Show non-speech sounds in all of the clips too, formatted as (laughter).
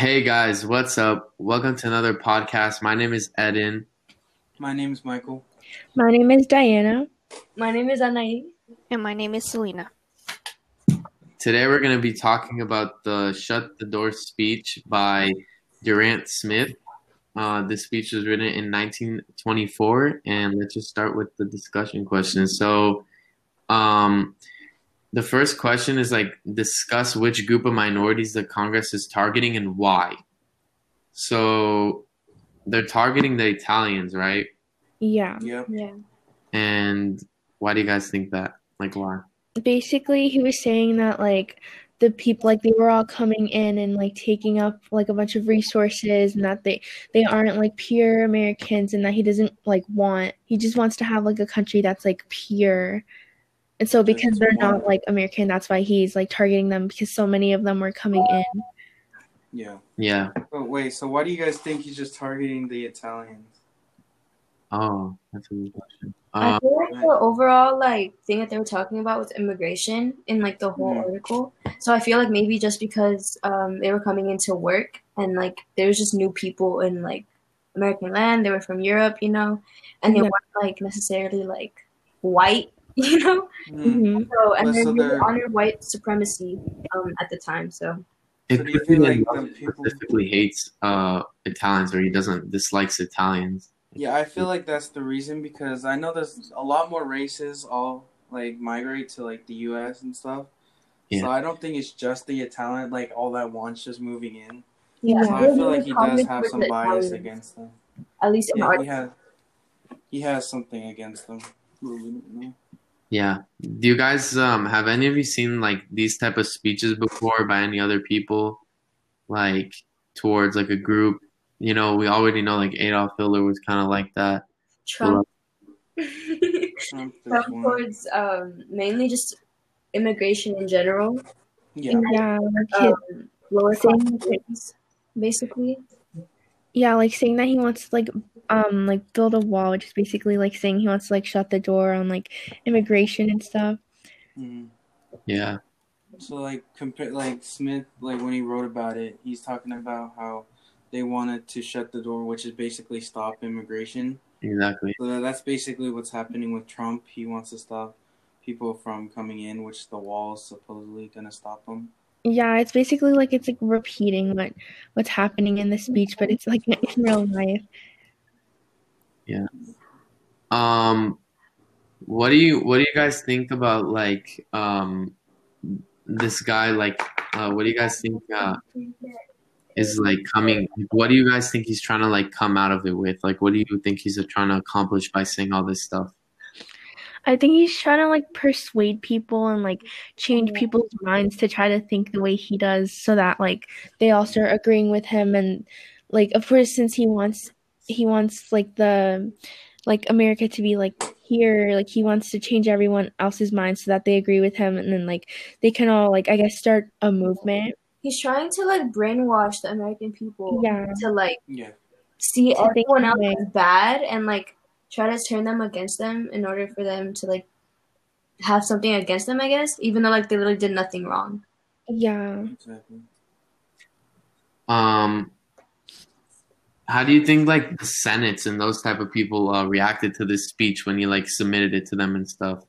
Hey guys, what's up? Welcome to another podcast. My name is Eden. My name is Michael. My name is Diana. My name is Anai. And my name is Selena. Today we're going to be talking about the Shut the Door speech by Durant Smith. Uh, this speech was written in 1924, and let's just start with the discussion questions. So, um, the first question is like discuss which group of minorities the Congress is targeting and why. So, they're targeting the Italians, right? Yeah. Yep. Yeah. And why do you guys think that? Like, why? Basically, he was saying that like the people like they were all coming in and like taking up like a bunch of resources and that they they aren't like pure Americans and that he doesn't like want he just wants to have like a country that's like pure. And so because they're not like American, that's why he's like targeting them because so many of them were coming in. Yeah. Yeah. But wait, so why do you guys think he's just targeting the Italians? Oh, that's a good question. I Uh, feel like the overall like thing that they were talking about was immigration in like the whole Mhm. article. So I feel like maybe just because um, they were coming into work and like there's just new people in like American land, they were from Europe, you know, and they Yeah. weren't like necessarily like white, (laughs) you know. Hmm. hmm So and Well, then so they they're- honored white supremacy um, at the time. So it So do you could feel be like he people- specifically hates uh, Italians or he doesn't dislikes Italians. Yeah, I feel like that's the reason because I know there's a lot more races all like migrate to like the U.S. and stuff. Yeah. So I don't think it's just the Italian like all that wants just moving in. Yeah. So I feel like he does have some the bias Italians, against them. At least Yeah, our he has. He has something against them. Well, we don't know. Yeah. Do you guys um have any of you seen like these type of speeches before by any other people, like towards like a group? You know, we already know like Adolf Hitler was kind of like that. Trump. Trump (laughs) Trump towards um, mainly just immigration in general. Yeah. Yeah, like um, lower class basically. yeah, like saying that he wants to like um like build a wall, which is basically like saying he wants to like shut the door on like immigration and stuff. Mhm. Yeah. So like compare like Smith like when he wrote about it, he's talking about how they wanted to shut the door, which is basically stop immigration. Exactly. So that's basically what's happening with Trump. He wants to stop people from coming in, which the wall is supposedly gonna stop them. Yeah, it's basically like it's like repeating what what's happening in the speech, but it's like in real life. Um, what do you what do you guys think about like um this guy like uh what do you guys think uh is like coming what do you guys think he's trying to like come out of it with? Like what do you think he's trying to accomplish by saying all this stuff? I think he's trying to like persuade people and like change people's minds to try to think the way he does so that like they all start agreeing with him and like of course since he wants he wants like the like America to be like here like he wants to change everyone else's mind so that they agree with him and then like they can all like I guess start a movement. He's trying to like brainwash the American people Yeah. to like Yeah. see To everyone else as bad and like try to turn them against them in order for them to like have something against them, I guess, even though like they literally did nothing wrong. Yeah. Exactly. um how do you think like the senates and those type of people uh reacted to this speech when he like submitted it to them and stuff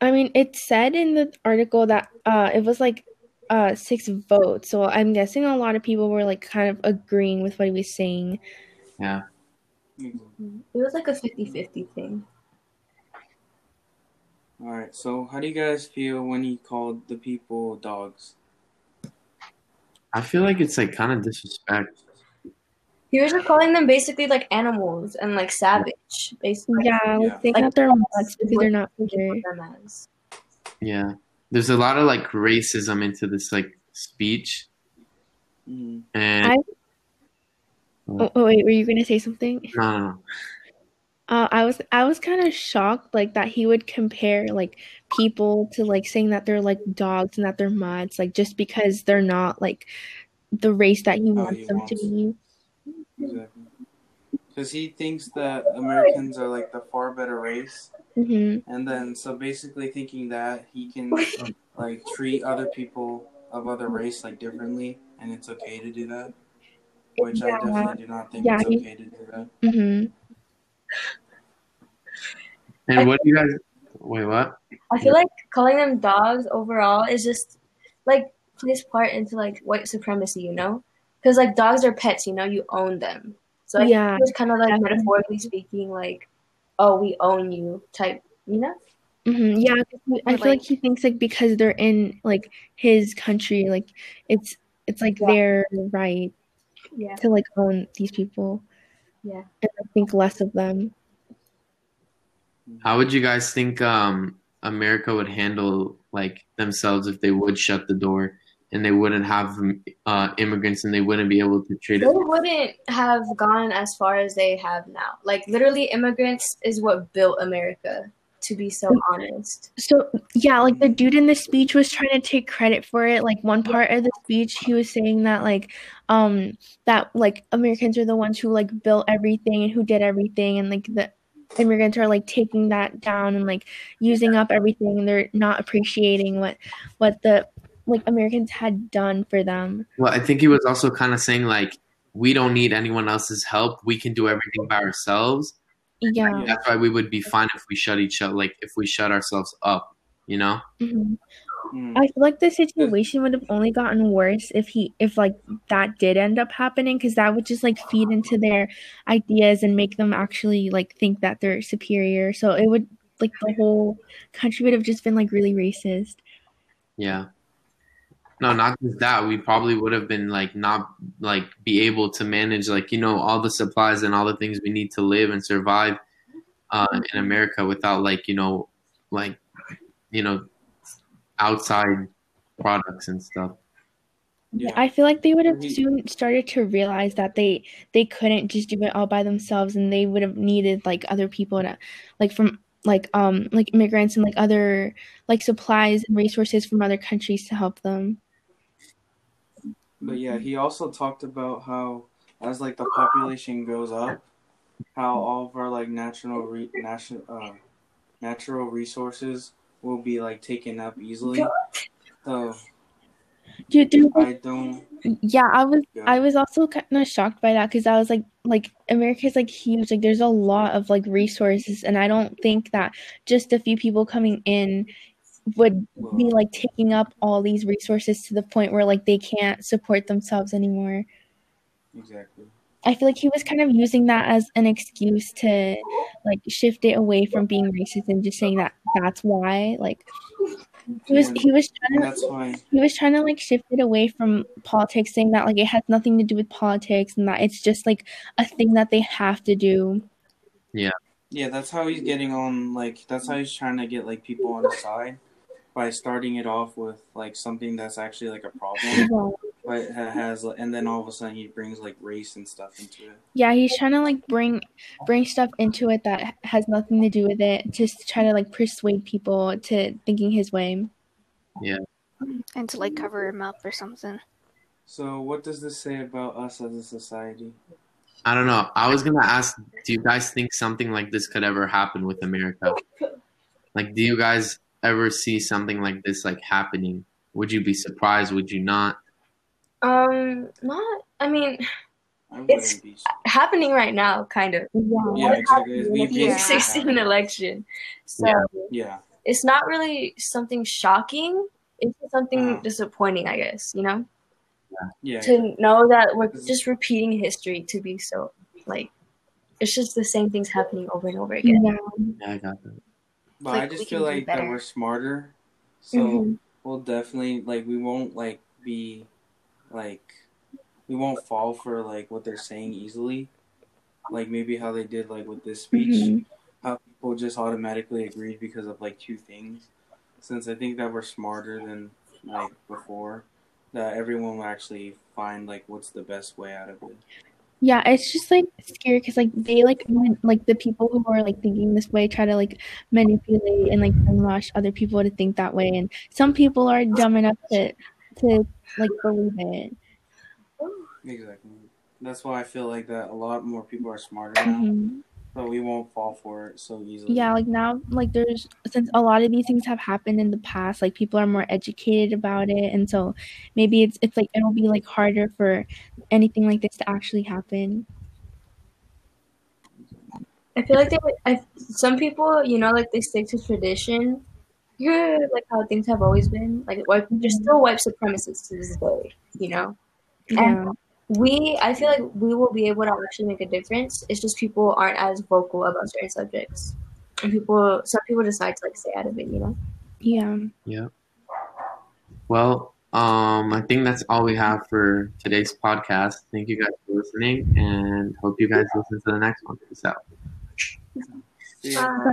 I mean, it said in the article that uh, it was like uh, six votes. So I'm guessing a lot of people were like kind of agreeing with what he was saying. yeah Exactly. It was like a 50-50 thing. All right. So how do you guys feel when he called the people dogs? i feel like it's like kind of disrespect He was just calling them basically like animals and like savage, basically. Yeah, like Yeah. Like, that they're nuts because what they're not Think them as. Yeah. There's a lot of like racism into this like speech Mm-hmm. and I- Oh, oh wait, were you gonna say something? no, no, no. Uh, I was I was kind of shocked like that he would compare like people to like saying that they're like dogs and that they're mutts like just because they're not like the race that he wants he them wants. to be. Exactly. Because he thinks that Americans are like the far better race, hmm and then so basically thinking that he can (laughs) like treat other people of other race like differently, and it's okay to do that. which I definitely do not think Yeah, it's he- okay to do that. Mm-hmm. And what do you guys? Wait, what? I feel like calling them dogs overall is just like plays part into like white supremacy, you know? Because like dogs are pets, you know, you own them. So I think Yeah. it's kind of like Definitely. metaphorically speaking, like, oh, we own you type, you know? hmm Yeah, 'cause he- I feel like like- he thinks like because they're in like his country, like it's it's like Yeah. their right Yeah. to like own these people. Yeah. and like, think less of them. How would you guys think um, America would handle like themselves if they would shut the door and they wouldn't have uh, immigrants and they wouldn't be able to trade They it? wouldn't have gone as far as they have now. Like literally, immigrants is what built America. To be so honest, So yeah, like the dude in the speech was trying to take credit for it. Like one part of the speech, he was saying that like um that like Americans are the ones who like built everything and who did everything, and like the immigrants are like taking that down and like using up everything, and they're not appreciating what what the like Americans had done for them. Well, I think he was also kind of saying like we don't need anyone else's help. We can do everything by ourselves. Yeah. That's why we would be fine if we shut each other, like if we shut ourselves up. You know? hmm Mm. I feel like the situation would have only gotten worse if he if like that did end up happening because that would just like feed into their ideas and make them actually like think that they're superior. So it would like the whole country would have just been like really racist. Yeah. No, not just that. We probably would have been like not like be able to manage like you know all the supplies and all the things we need to live and survive uh, in America without like you know like you know outside products and stuff. Yeah. I feel like they would have soon started to realize that they they couldn't just do it all by themselves and they would have needed like other people to like from like um like immigrants and like other like supplies and resources from other countries to help them. But yeah, he also talked about how as like the population goes up, how all of our like natural re- national uh, natural resources will be like taken up easily. So Dude, dude, I don't. Yeah, I was Yeah. I was also kind of shocked by that because I was like like America's like huge like there's a lot of like resources and I don't think that just a few people coming in would be like taking up all these resources to the point where like they can't support themselves anymore. exactly. I feel like he was kind of using that as an excuse to like shift it away from being racist and just saying that that's why like he was he was trying to that's why. he was trying to like shift it away from politics saying that like it has nothing to do with politics and that it's just like a thing that they have to do Yeah. Yeah, that's how he's getting on. Like that's how he's trying to get like people on his side by starting it off with like something that's actually like a problem, (laughs) but has, and then all of a sudden he brings like race and stuff into it. yeah he's trying to like bring bring stuff into it that has nothing to do with it just to try to like persuade people to thinking his way Yeah, and to like cover him up or something. So, what does this say about us as a society? I don't know. I was gonna ask, do you guys think something like this could ever happen with America? Like, do you guys ever see something like this like happening? Would you be surprised? Would you not? um, not. I mean, I It's- be. happening right now, kind of. yeah Yeah, exactly. The We- we- 2016 (laughs) election. So Yeah. Yeah, it's not really something shocking. It's something Uh-huh. disappointing, I guess. You know, yeah. to know that we're just repeating history to be so like. It's just the same things happening over and over again. yeah Yeah, I got that. But Like, I just feel like that we're smarter, so Mhm. we'll definitely like we won't like be like we won't fall for like what they're saying easily. Like maybe how they did like with this speech, Mhm. how people just automatically agreed because of like two things. Since I think that we're smarter than like before, that everyone will actually find like what's the best way out of it. Yeah, it's just like scary because like they like man- like the people who are like thinking this way try to like manipulate and like brainwash other people to think that way, and some people are dumb enough to to like believe it. Exactly. That's why I feel like that a lot more people are smarter now, Mhm. So we won't fall for it so easily. Yeah, like now, like there's since a lot of these things have happened in the past, like people are more educated about it, and so maybe it's it's like it'll be like harder for anything like this to actually happen. I feel like they, I, some people, you know, like they stick to tradition, like how things have always been. Like white, there's mm-hmm. still white supremacists to this day, you know. Yeah. We, I feel like we will be able to actually make a difference. It's just people aren't as vocal about certain subjects, and people, some people decide to like stay out of it, you know. Yeah. Yeah well, um, I think that's all we have for today's podcast. Thank you guys for listening, and hope you guys listen to the next one. Peace out. Yeah. Uh,